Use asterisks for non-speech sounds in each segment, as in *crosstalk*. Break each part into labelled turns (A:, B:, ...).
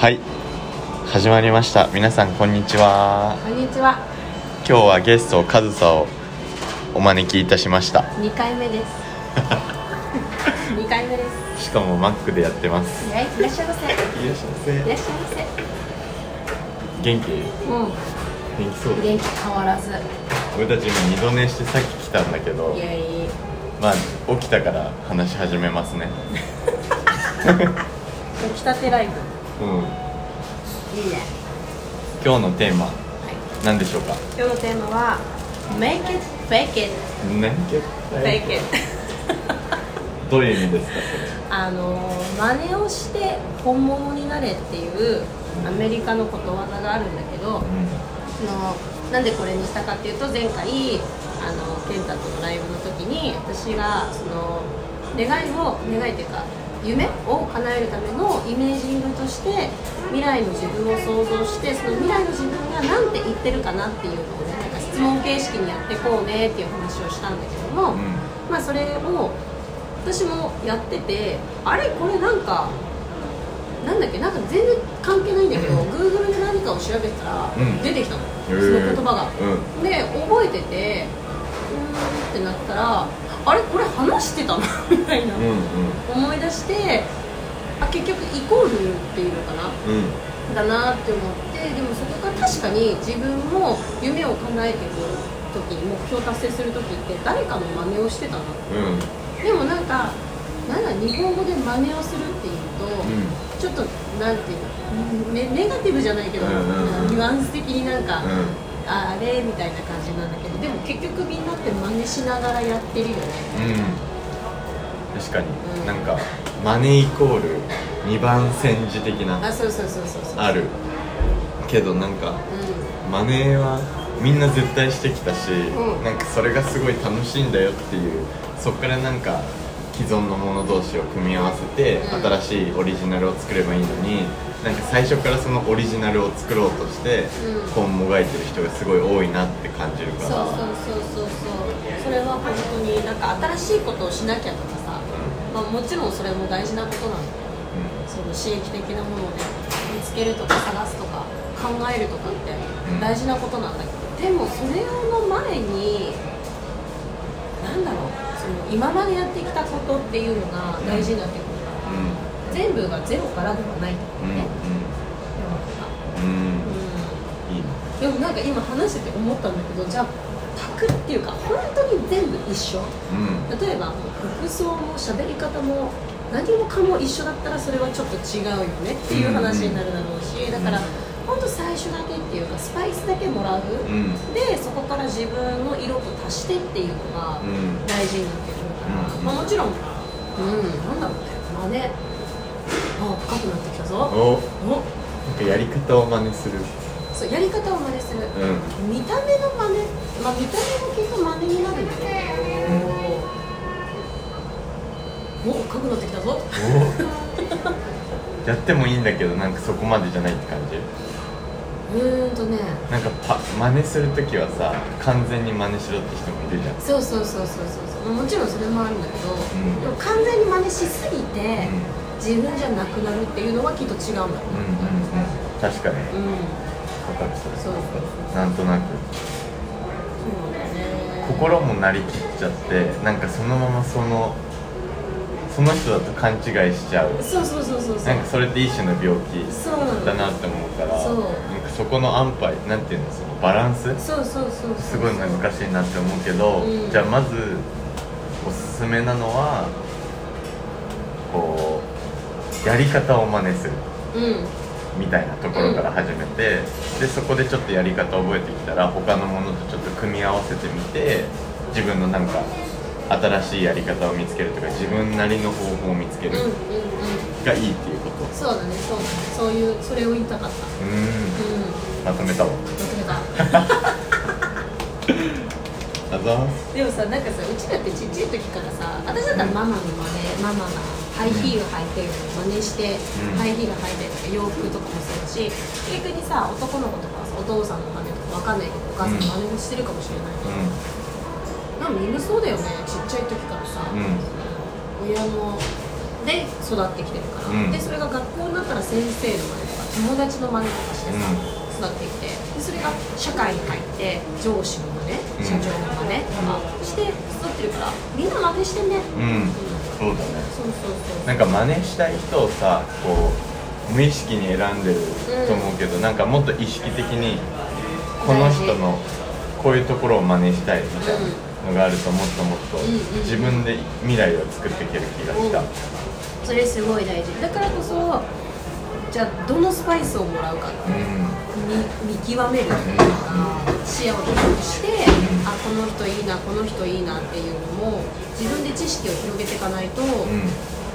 A: はい始まりました皆さんこんにちは
B: こんにちは。
A: 今日はゲストカズサをお招きいたしました
B: 二回目です。*laughs* 二回目です。
A: しかもマックでやってます
B: いらっしゃいませ。い
A: いらっしゃいませ
B: らっしゃいま
A: 元気？
B: せ。う
A: 元気そう？
B: ん。元気変わらず。
A: 俺たち今二度寝してさっき来たんだけど
B: いやいや。
A: まあ起きたから話し始めますね *laughs*
B: 起きたてライ
A: うん
B: ブ。いいね。
A: 今日のテーマ
B: はい。
A: 何でしょうか？
B: 今日のテーマは Make it, fake it,
A: ね
B: fake it。*laughs*
A: どういう意味ですか？
B: あの真似をして本物になれっていうアメリカのことわざがあるんだけど。
A: それ
B: そのなんでこれにしたかっていうと前回あのケンタとのライブの時に私がその願いを願いというか夢を叶えるためのイメージングとして未来の自分を想像してその未来の自分が何て言ってるかなっていうのをねなんか質問形式にやってこうねっていう話をしたんだけども、
A: うん。
B: まあそれを私もやっててあれ？これなんかなんだっけ？なんか全然関係ないんだけど Google で何かを調べたら
A: うん。
B: 出てきたの、
A: へー。
B: その言葉が、
A: うん。
B: で覚えててうーんってなったらあれこれ話してたの？みたいな、
A: うんうん。
B: 思い出してあ結局イコールっていうのかな？
A: うん。
B: だなって思ってでもそこから確かに自分も夢を叶えていく時目標達成する時って誰かの真似をしてたの
A: うん。
B: でもなんかなんだ日本語で真似をするっていうと、ちょっとなんていうのネネガティブじゃないけど、
A: うんうんうん。
B: ニュアンス的になんか、
A: うん
B: ああれみたいな感じなんだけどでも結局みんなって真似しながらやってるよね。
A: うん。確かに、
B: うん。
A: なんかマネイコール2番煎じ的な
B: あそうそうそうそうそう。
A: ある。けどなんか
B: う
A: マネーはみんな絶対してきたし、
B: うん。
A: なんかそれがすごい楽しいんだよっていうそっからなんか既存のもの同士を組み合わせて、
B: うん。
A: 新しいオリジナルを作ればいいのになんか最初からそのオリジナルを作ろうとして、
B: うん。
A: 本もがいてる人がすごい多いなって感じる
B: ん
A: から。
B: そうそうそうそう。そうそれは本当になんか新しいことをしなきゃとかさ、まあ、もちろんそれも大事なことなんだけどその刺激的なものをね見つけるとか探すとか考えるとかって
A: うん。
B: 大事なことなんだけど、でもそれの前になんだろうその今までやってきたことっていうのが大事になってくる全部がゼロからではないと
A: うん
B: ね、でもなんか今話してて思ったんだけどじゃあパクっていうか本当に全部一緒？
A: うん。
B: 例えば服装も喋り方も何もかも一緒だったらそれはちょっと違うよねっていう話になるだろうしだから本当最初だけっていうかスパイスだけもらう、
A: うん。
B: でそこから自分の色と足してっていうのが
A: うん。
B: 大事になってくるから、
A: うん。
B: まあ、もちろんうん。なんだろうね。真似。あ深くなってきたぞ。
A: お
B: お
A: なんかやり方を真似する。
B: そうやり方を真似する、
A: うん。
B: 見た目の真似。まあ見た目もきっと真似になるん。だけど、お深くなってきたぞ。
A: お *laughs* やってもいいんだけどなんかそこまでじゃないって感じ？
B: うーんとね。
A: なんかパ真似するときはさ完全に真似しろって人もいるじゃん。
B: そうそうそうそうそう。そうもちろんそれもあるんだけど、
A: ん。
B: でも完全に真似しすぎて、自分じゃなくなるっていうのはきっと違うん。だろう
A: うんうんうん。確かに。
B: うん、
A: 分かるそれ
B: そう。
A: なんとなく。
B: そうだよね。
A: 心もなりきっちゃってなんかそのままそのその人だと勘違いしちゃう。
B: そうそうそうそうそう。
A: なんかそれって一種の病気だなって思うから
B: そう。
A: なんかそこの安牌なんていうのそのバランス
B: そうそうそうそう。
A: すごい難しいなって思うけど、
B: うん。
A: じゃあまずおすすめなのはこうやり方を真似する。
B: うん。
A: みたいなところから始めて、でそこでちょっとやり方を覚えてきたら他のものとちょっと組み合わせてみて自分のなんか新しいやり方を見つけるとか自分なりの方法を見つける
B: うんうんうん。
A: がいいっていうこと。
B: そうだね。そう。だねそういうそれを言いたかった。
A: うーん。
B: うん。
A: まとめたわ。
B: まとめた。*laughs* でもさなんかさうちだってちっちゃい時からさ私だったらママの真似ママがハイヒール履いてるのを真似して、
A: うん。
B: ハイヒール履いてとか洋服とかもそうだし逆にさ男の子とかお父さんの真似とかわかんないけどお母さんの真似もしてるかもしれないけど、なんかみんなそうだよねちっちゃい時からさ、
A: うん。うん
B: 親ので育ってきてるから、
A: うん。
B: でそれが学校になったら先生の真似とかっ友達の真似とかしてさ、
A: うん。
B: 育っていてでそれが社会に入って上司の真似、
A: うん。
B: 社長の真似とかして育ってるからみんな真似してんね。
A: うん。そうだねなんか真似したい人をさこう無意識に選んでると思うけど、なんかもっと意識的にこの人のこういうところを真似したいみたいなのがあるともっともっと
B: うんうん
A: 自分で未来を作っていける気がした、
B: う。んそれすごい大事。だからこそじゃあどのスパイスをもらうかって
A: うん
B: 見見極めるっていうか視野を広くして、あこの人いいなこの人いいなっていうのも自分で知識を広げていかないと、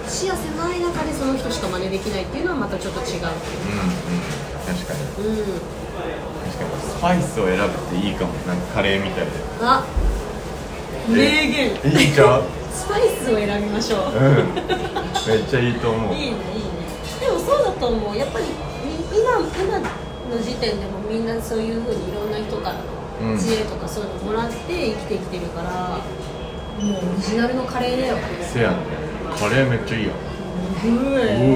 B: 視野狭い中でその人しか真似できないっていうのはまたちょっと違う
A: う。ん確かに。
B: うん
A: 確かに。スパイスを選ぶっていいかも。なんかカレーみたいで
B: あ。名言。
A: いいじゃん *laughs*
B: スパイスを選びましょう、
A: うん。めっちゃいいと思う。
B: いいねいいね。でもそうだと思うやっぱりみ今今の時点でもみんなそういうふうにいろんな人から
A: うん
B: の知恵とかそういうのもらって生きてきてるから、もうオリジナルのカレーだよ。
A: せやねカレーめっちゃいいよ
B: う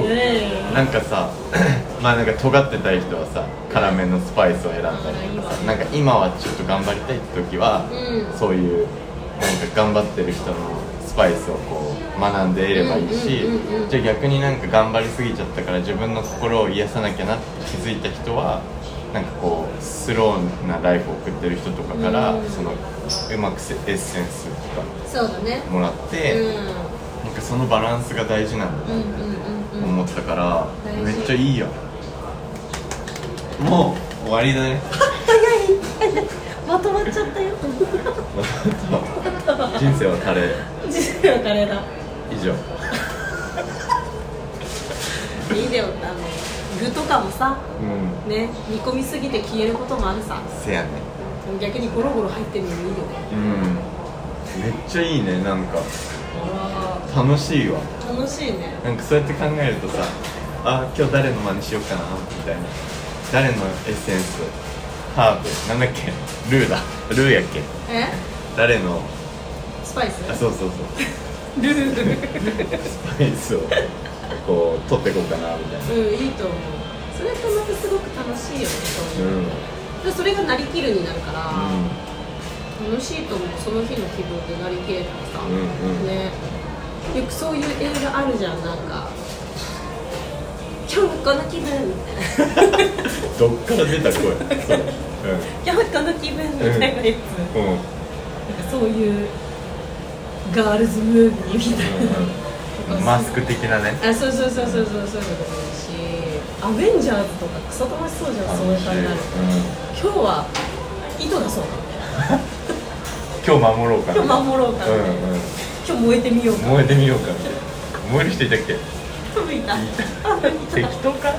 B: え
A: なんかさ *clears throat* まあなんか尖ってたい人はさ辛めのスパイスを選んだりとかさなんか今はちょっと頑張りたいって時は、
B: うん。
A: そういうなんか頑張ってる人のスパイスをこう学んでいればいいし、
B: うんうんうんうん
A: じゃあ逆になんか頑張りすぎちゃったから自分の心を癒さなきゃなって気づいた人はなんかこうスローなライフを送ってる人とかから、
B: うん。
A: そのうまくせエッセンスとかもらって、
B: うん。
A: なんかそのバランスが大事なんだ
B: うん
A: な
B: うんうんうん
A: 思ったから、
B: 大事
A: めっちゃいいよもう終わりだね。
B: 早い。まとまっちゃったよ *laughs*
A: 人生はカレー。
B: 人生はカレーだ。
A: 以上。
B: いいだよあの具とかもさ
A: うん。
B: ね煮込みすぎて消えることもあるさ。
A: せやね。
B: 逆にゴロゴロ入ってるのもいいよね
A: うん。めっちゃいいねなんか。
B: あ
A: 楽しいわ。
B: ら楽しいね。
A: なんかそうやって考えるとさあ今日誰の真似しようかなみたいな。誰のエッセンス？ハーブ。なんだっけ？ルーだ。ルーやっけ？
B: え？
A: 誰の
B: スパイス？
A: あそうそうそう。
B: ル *laughs* ー
A: スパイスをこう取っていこうかなみたいな。
B: うんいいと思う。それとまたすごく楽しいよねそう
A: う
B: いう、
A: ん
B: でそれがなりきるになるから、
A: う
B: 楽しいと思うその日の気分でなりきれたらさ、
A: んうん。
B: ね。よくそういう映画あるじゃんなんか。今日はこの気分みたいな。
A: どっから出た声？
B: 今日はこの気分みたいなやつ、
A: うん。うん。
B: なんかそういうガールズムービーみたいな、
A: マスク的なね。
B: あそうそうそうそうそうそういうのでもいいしアベンジャーズとかクソ楽しそうじゃんそういう感じになる
A: うん
B: 今日は糸出そう。か *laughs*
A: 今日守ろうかな。
B: 今日守ろうか
A: うん
B: 今日燃えてみようか
A: うん燃えてみようか燃える人いたっけ？
B: 多分いた。
A: 適当か？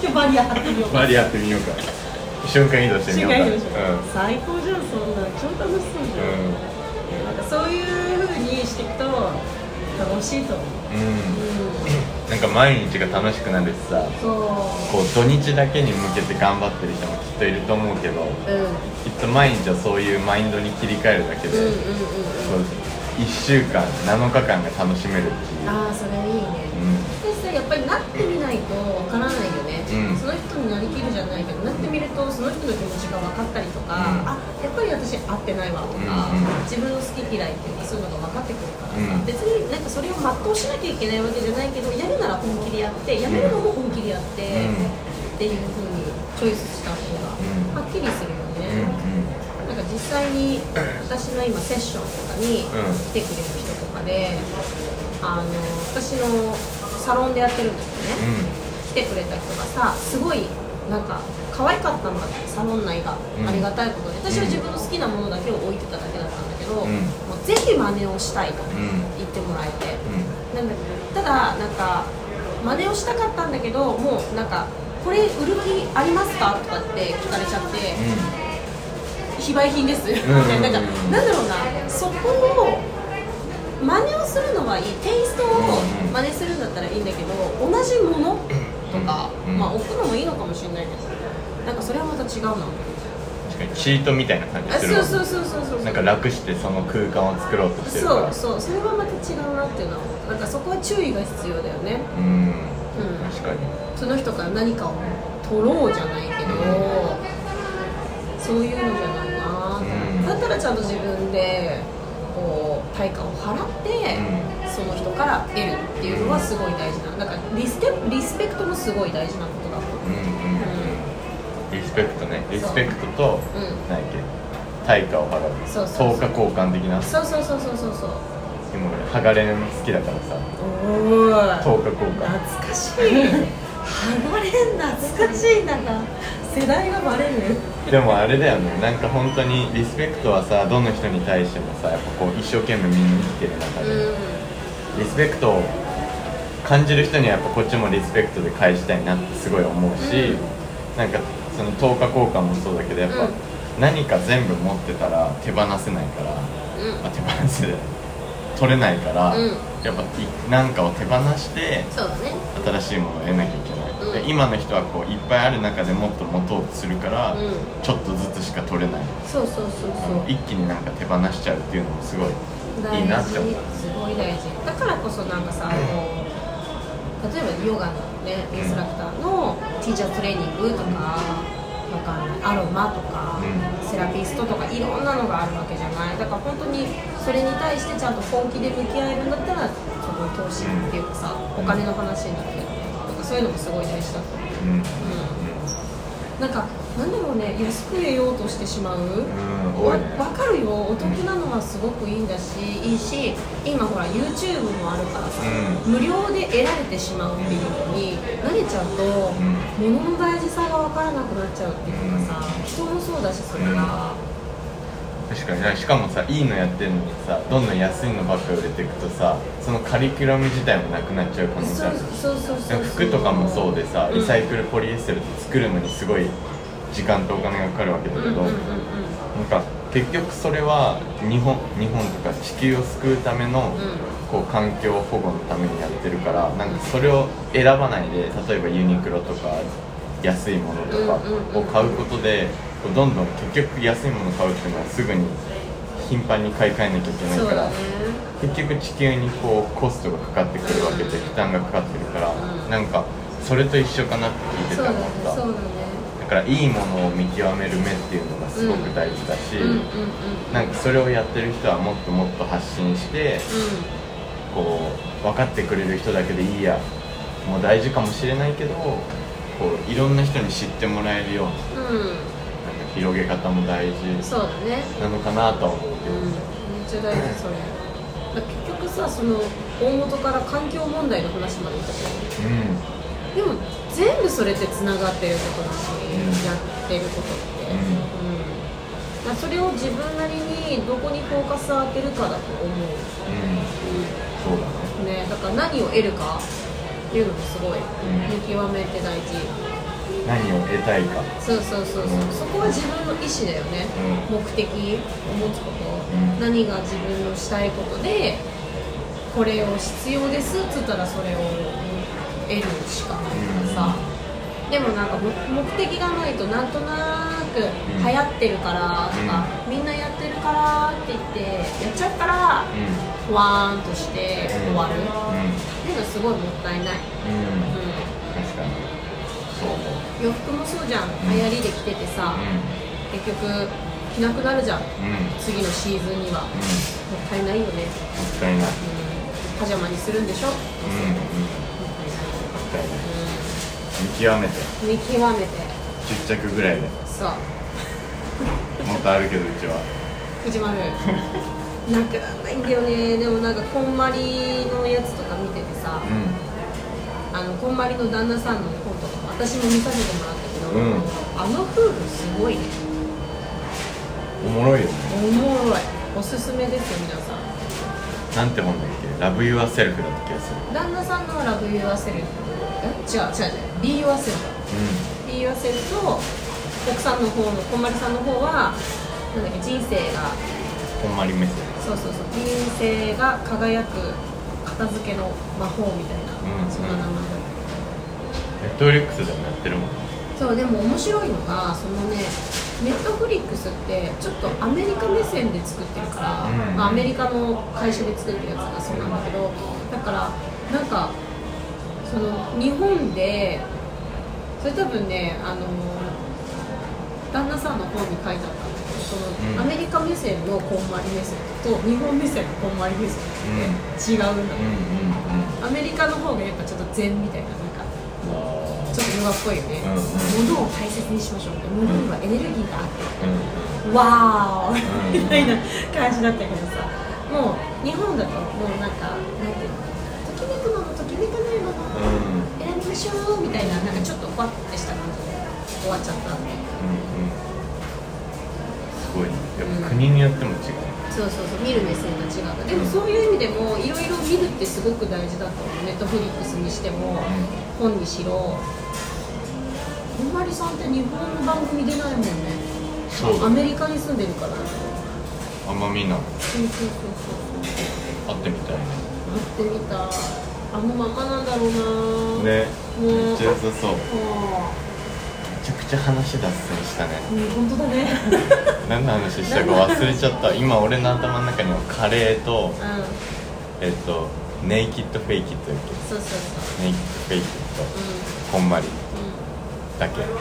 B: 今日バリア張ってみようか。
A: バリやってみようか。瞬間移動してみようか。
B: う。最高じゃんそんな。超楽しそうじゃん、なん。かそういう風にしていくと楽しいと思う。
A: うん、うん
B: う
A: なんか毎日が楽しくなるしさ
B: んそう。
A: こう土日だけに向けて頑張ってる人もきっといると思うけど
B: うん。
A: きっと毎日はそういうマインドに切り替えるだけで、
B: うんうんうん
A: そう1週間7日間が楽しめるっていう、
B: ああそれいいね。
A: うん。
B: でさやっぱりなってみないとわからないになりきるじゃないけどなってみるとその人の気持ちが分かったりとか、
A: うん。
B: あやっぱり私合ってないわとか、自分の好き嫌いっていうかそういうのが分かってくるからさ、
A: うん。
B: 別になんかそれを全うしなきゃいけないわけじゃないけどやるなら本気でやってやめるのも本気でやって、
A: うん。
B: っていう風にチョイスした方が
A: うん。
B: はっきりするよ
A: うん
B: ね、なんか実際に私の今セッションとかに
A: うん。
B: 来てくれる人とかで、あの私のサロンでやってるんですよね、来てくれた人がさすごいなんか可愛かったんだってサロン内が、
A: うん
B: ありがたいことで私は自分の好きなものだけを置いてただけだったんだけど、
A: うん。
B: もうぜひ真似をしたいと
A: うん
B: 言ってもらえて、
A: うん
B: なんだただなんか真似をしたかったんだけどもうなんかこれ売る気ありますかとかって聞かれちゃって、非売品です。みたいななんかなんだろうなそこを真似をするのはいい。テイストを
A: うん
B: 真似するんだったらいいんだけど同じものとか、
A: うん。
B: まあ置くのもいいのかもしれないけどなんかそれはまた違うな。
A: 確かにチートみたいな感じ
B: あ
A: する
B: そうそうそうそうそう。
A: なんか楽してその空間を作ろうとしてるから。
B: そうそう。それはまた違うなっていうのはなんかそこは注意が必要だよね。
A: うん。
B: うん。
A: 確確かに。
B: その人から何かを取ろうじゃないけど、そういうのじゃないな、
A: うん。
B: だったらちゃんと自分でこう対価を払って、その人から得るっていうのはすごい大事ななんかリステリスペクトもすごい大事なことだと思
A: う。んうんうん。リスペクトね。リスペクトと
B: う、うん、
A: 何やっけ？対価を払う。
B: そうそうそう。
A: 交換的な？
B: そうそうそうそうそうそう。
A: でも俺ハガレン好きだからさ。
B: おー
A: 等価交
B: 懐
A: 換
B: かしい。ハガレン懐かしいな。んか世代がバレる？
A: でもあれだよね。なんか本当にリスペクトはさどの人に対してもさやっぱこう一生懸命みんな生きてる中で、
B: う
A: リスペクトを感じる人にはやっぱこっちもリスペクトで返したいなってすごい思うし、
B: うん。
A: なんかその等価交換もそうだけどやっぱ、
B: うん。
A: 何か全部持ってたら手放せないから、
B: んうん。
A: まあ、手放せ取れないから、
B: うん。
A: やっぱい何かを手放して
B: ね。
A: 新しいものを得なきゃいけない、
B: うん。
A: で今の人はこういっぱいある中でもっと持とうとするから、
B: うん。
A: ちょっとずつしか取れない。
B: そうそうそうそう。
A: 一気になんか手放しちゃうっていうのもすごいいいなって思う。
B: すごい大事。だからこそなんかさ、こう例えばヨガのねインストラクターのティーチャートレーニングとか、わかんないアロマとか、
A: うん。
B: セラピストとかいろんなのがあるわけじゃない。だから本当にそれに対してちゃんと本気で向き合えるんだったらそこに投資っていうかさ、お金の話になるけど。ねなんかそういうのもすごい大事だと思う。
A: うん。うん。
B: なんかなんだろうね。安く得ようとしてしまう、
A: うん
B: 分かるよ。お得なのはすごくいいんだしいいし今ほら YouTube もあるからさ、
A: う
B: 無料で得られてしまうっていうのに慣れちゃうと、
A: うん。
B: 物の大事さが分からなくなっちゃうっていうかさ、人もそうだしそれが、
A: 確かに。ねしかもさいいのやってるのにさどんどん安いのばっか売れていくとさそのカリキュラム自体もなくなっちゃう可能性ある
B: そうそうそう
A: 服とかもそうでさリサイクルポリエステルって作るのにすごい時間とお金がかかるわけだけど、
B: うんうんうんうん。
A: なんか結局それは日本日本とか地球を救うための、こう環境保護のためにやってるからなんかそれを選ばないで例えばユニクロとか安いものとかを買うことでどんどん結局安いものを買うっていうのはすぐに頻繁に買い替えなきゃいけないから、
B: ね。
A: 結局地球にこうコストがかかってくるわけで負担がかかってるから、
B: うん
A: なんかそれと一緒かなって聞いてて思った
B: だね
A: だからいいものを見極める目っていうのがすごく大事だし、
B: うんうんうん
A: なんかそれをやってる人はもっともっと発信してこう分かってくれる人だけでいいやもう大事かもしれないけどこういろんな人に知ってもらえるような
B: うん
A: 広げ方も大事
B: そうだね。
A: なのかなとは思うけど、
B: うん、めっちゃ大事それ。結局さその大元から環境問題の話までいったけど
A: うん。
B: でも全部それってつながってることだし、
A: ん
B: やってることって、
A: うん。
B: うん。それを自分なりにどこにフォーカスを当てるかだと思う、
A: うん。そうだね。
B: うんね、だから何を得るかっていうのもすごい
A: ん。
B: 見極めて大事、
A: 何を得たいか。
B: そうそうそうそう、
A: うん。
B: そこは自分の意思だよね、
A: う
B: 目的を持つこと、
A: うん。
B: 何が自分のしたいことでこれを必要です。っつったらそれを得るしかないからさ、でもなんか目目的がないとなんとなく
A: ん。
B: 流行ってるからとか、みんなやってるからって言ってやっちゃったら
A: うん。
B: ふわーんとして終わる、
A: う
B: っていうのはすごいもったいない、洋服もそうじゃん。流行りで着ててさ、
A: う
B: 結局着なくなるじゃん。次のシーズンには。も
A: うん。
B: ったいないよね、
A: もったいない。
B: うん、パジャマにするんでしょ？も
A: うんうん
B: ったいない。
A: もったいない。見極めて。
B: 見極めて。
A: 10着ぐらいで。
B: そう。
A: もっとあるけどうちは。
B: 藤丸。*laughs* なくなんないんだよね。でもなんかこんまりのやつとか見ててさ。
A: う
B: あのこんまりの旦那さんの本とかも私も見させてもらったけど、
A: うん。
B: あの夫婦すごいね。
A: んおもろいよね。
B: おもろい。おすすめですよ皆さん。
A: なんて本だっけ？ラブユアセルフだった気がする。
B: 旦那さんのラブユアセルフ。え？違う違う違う。Be Yourself Be Yourself と奥さんの方のこんまりさんの方はなんだっけ人生が
A: うんこんまり目線。
B: そうそうそう。人生が輝く片付けの魔法みたいな、
A: うん。
B: そんな名前だ
A: ネットフリックスでもやってるもん。
B: そうでも面白いのがそのねネットフリックスってちょっとアメリカ目線で作ってるから、
A: うん。
B: まあ、アメリカの会社で作ってるやつがそうなんだけどだからなんかその日本でそれ多分ねあの旦那さんの本に書いてあっその、
A: うん。
B: アメリカ目線のこんまり目線と日本目線のこんまり目線って違うんだ。って、
A: うん
B: アメリカの方がやっぱちょっと禅みたいななんかちょっとヨガっぽいよね、
A: うんうん。
B: 物を大切にしましょう。物にはエネルギーがあって。
A: うんうん。
B: わーみたいな感じだったけどさ。もう日本だともうなんかなんていうの。ときめくものときめかないもの
A: うん。
B: 選びましょうみたいななんかちょっとふわってした感じで終わっちゃったんで
A: ごいね。やっぱ国によっても違う。
B: そうそうそう見る目線が違う。でもそういう意味でもいろいろ見るってすごく大事だと思う。ネットフリックスにしても本にしろ。こんまりさんって日本の番組出ないもんね。
A: そうだ
B: アメリカに住んでるから。
A: あんま見ない
B: そうそうそうそう。
A: 会ってみたいね。
B: 会ってみたあのままなんだろうな。
A: ね。めっちゃ良さそうちゃ話脱線したね。
B: ううん本当だね。
A: 何の話したか忘れちゃった。今俺の頭の中にはカレーと
B: うん。
A: えっとネイキッドフェイキッドだっ
B: そうそうそう。
A: けネイキッドフェイキッド。
B: う
A: こんまり
B: ん。
A: だけ。
B: うん。うん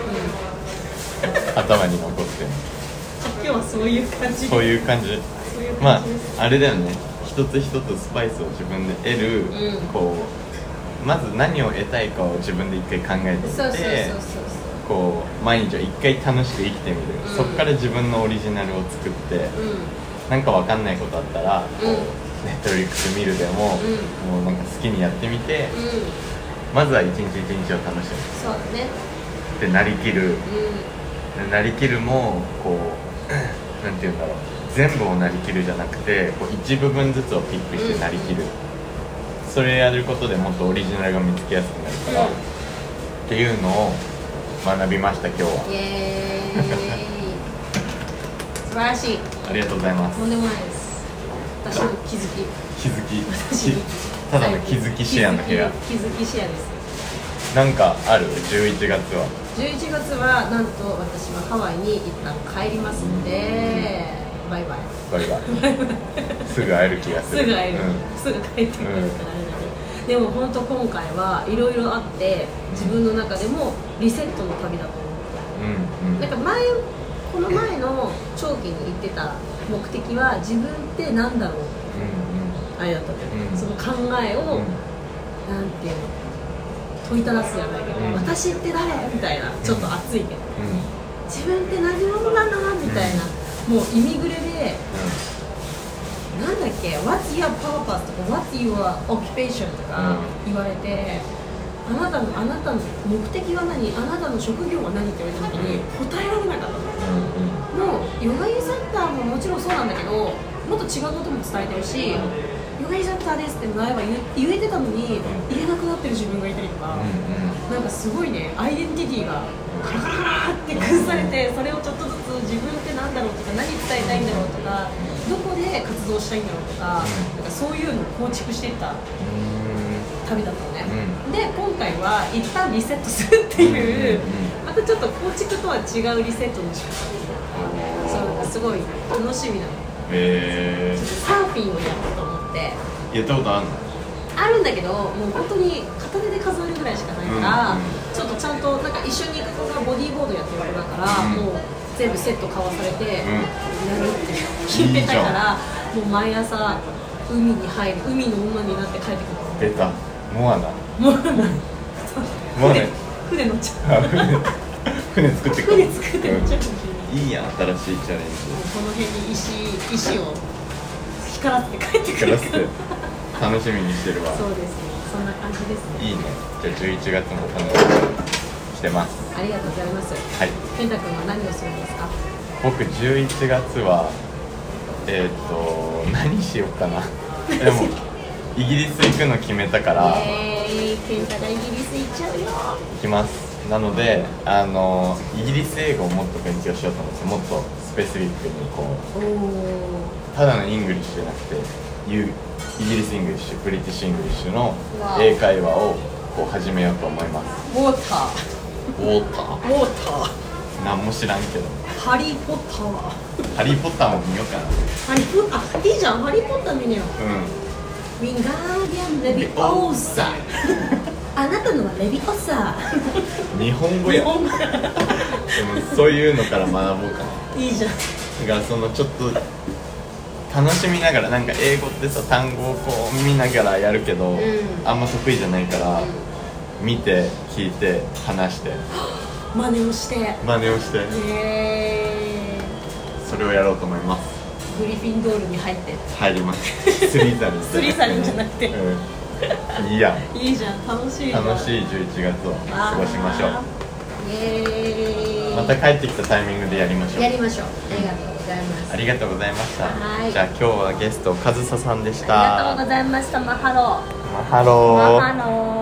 A: 頭に残ってる
B: 今日はそういう感じ。
A: そういう感じ？まああれだよね。一つ一つスパイスを自分で得る、
B: うん。
A: こうまず何を得たいかを自分で一回考えてみて
B: そうそうそうそう
A: こう毎日を一回楽しく生きてみる、
B: うん。
A: そこから自分のオリジナルを作って
B: そう
A: なんかわかんないことあったら、こ
B: うん。
A: うネットフリックス見るでも、もうなんか好きにやってみて、
B: うん。うん
A: まずは一日一日を楽し
B: そうだね。
A: むでなりきる。
B: う
A: なりきるもこう *clears throat* なんて言うんだろう。全部をなりきるじゃなくてこう一部分ずつをピックしてなりきる、それやることでもっとオリジナルが見つけやすくなるから、
B: うん。
A: っていうのを学びました今日は。
B: んイエーイ。素晴らしい。
A: ありがとうございます。
B: とんでもないです。私の気づき。
A: 気づき。
B: 私
A: き。ただの気づきシェアの部屋。
B: 気づきシェアです。
A: なんかある？11月は。
B: 11月はなんと私はハワイに一旦帰りますのでバイバイ。
A: バイバイ。*laughs* すぐ会える気がする。
B: すぐ会える、
A: うん。
B: すぐ帰ってくるからあれだけど、でも本当今回はいろいろあって自分の中でもリセットの旅だと思う
A: うんうん。
B: なんか前この前の長期に行ってた目的は自分ってなんだろう？
A: うん
B: あれだったのよ、
A: うん。
B: その考えを、
A: うん。
B: なんていうの？問いただすじゃないけど、
A: うん。
B: 私って誰？みたいなちょっと熱いけど、
A: うん。
B: 自分って何者なのみたいな、もう意味ぐれでなんだっけ？What's your purpose? とか What's your occupation? とか
A: うん。
B: 言われて、あなたのあなたの目的は何？あなたの職業は何？って言われた時に答えられなかったの。
A: うんうん。
B: もうヨガインストラクターももちろんそうなんだけどもっと違うことも伝えてるし、ヨガインストラクターですって前は言言えてたのに、言えなくなってる自分がいたりとか、なんかすごいねアイデンティティがカラカラカラって崩されてそれをちょっとずつ自分ってなんだろうとか何伝えたいんだろうとかどこで活動したいんだろうとか,、なんかそういうのを構築していった旅だったのね、で今回は一旦リセットするっていう、またちょっと構築とは違うリセットの仕方そうなんかすごい楽しみなの。
A: え
B: サーフィンをやろうと思って。
A: ー、やったことあるの？
B: あるんだけどもう本当に片手で数えるぐらいしかないから、
A: うん
B: ちょっとちゃんとなんか一緒に行く子がボディーボードやってる子だから、
A: うん。
B: もう全部セット買わされて、や
A: ん。
B: るって決めたからもう毎朝海に入る海の女になって帰ってくる。
A: 出た。モアナ
B: もうな。んか
A: モアナ
B: 船船乗っちゃう。
A: あ船。船作ってく
B: 船作って乗っちゃう
A: うん。いいやん新しいチャレンジ。
B: この辺に石石を光らせて帰ってくる。
A: 楽しみにしてるわ。
B: そうですね。そんな感じですね。
A: いいね。じゃあ11月も楽しみ。にしてます。
B: ありがとうございます。
A: はい。
B: 健太君は何をするんですか？
A: 僕11月はえっ、と *laughs* 何しようかな。*laughs* でもイギリス行くの決めたから。
B: イエーイ健太がイギリス行っちゃうよ。
A: 行きます。なのであのイギリス英語をもっと勉強しようと思ってもっとスペシフィックにこうただの English じゃなくてイギリス English British English の英会話をこう始めようと思います。
B: ウォータ
A: ウォーター。
B: ー water
A: 何も知らんけど。
B: ーハリー・ポッター。
A: ハリー・ポッターも見ようかな。
B: ハリー・ポッター。あいいじゃん。ハリー・ポッター見ねよ
A: う。
B: ウィンガーディアム・レビオーサあなたのはレビオサ。
A: 日本語や。
B: 日本語。
A: でもそういうのから学ぼうかな。い
B: いじゃん。
A: だからそのちょっと楽しみながらなんか英語ってさ単語をこう見ながらやるけど、
B: ん。
A: あんま得意じゃないから、見て聞いて話して。
B: 真似をして。へ
A: 真似をして。
B: え
A: それをやろうと思います。
B: グリフィンドールに入って。
A: 入ります。*laughs* スリザリン。
B: スリザリンじゃなくて。
A: うん。いいや
B: いいじゃん。楽しいじゃん。
A: 楽しい11月を過ごしましょう。
B: イエーイ。
A: また帰ってきたタイミングでやりましょう。
B: やりましょう。ありがとうございます。
A: ありがとうございました。
B: はい。
A: じゃあ今日はゲストかずささんでした。
B: ありがとうございました。マハロ
A: マハロー。
B: マハロー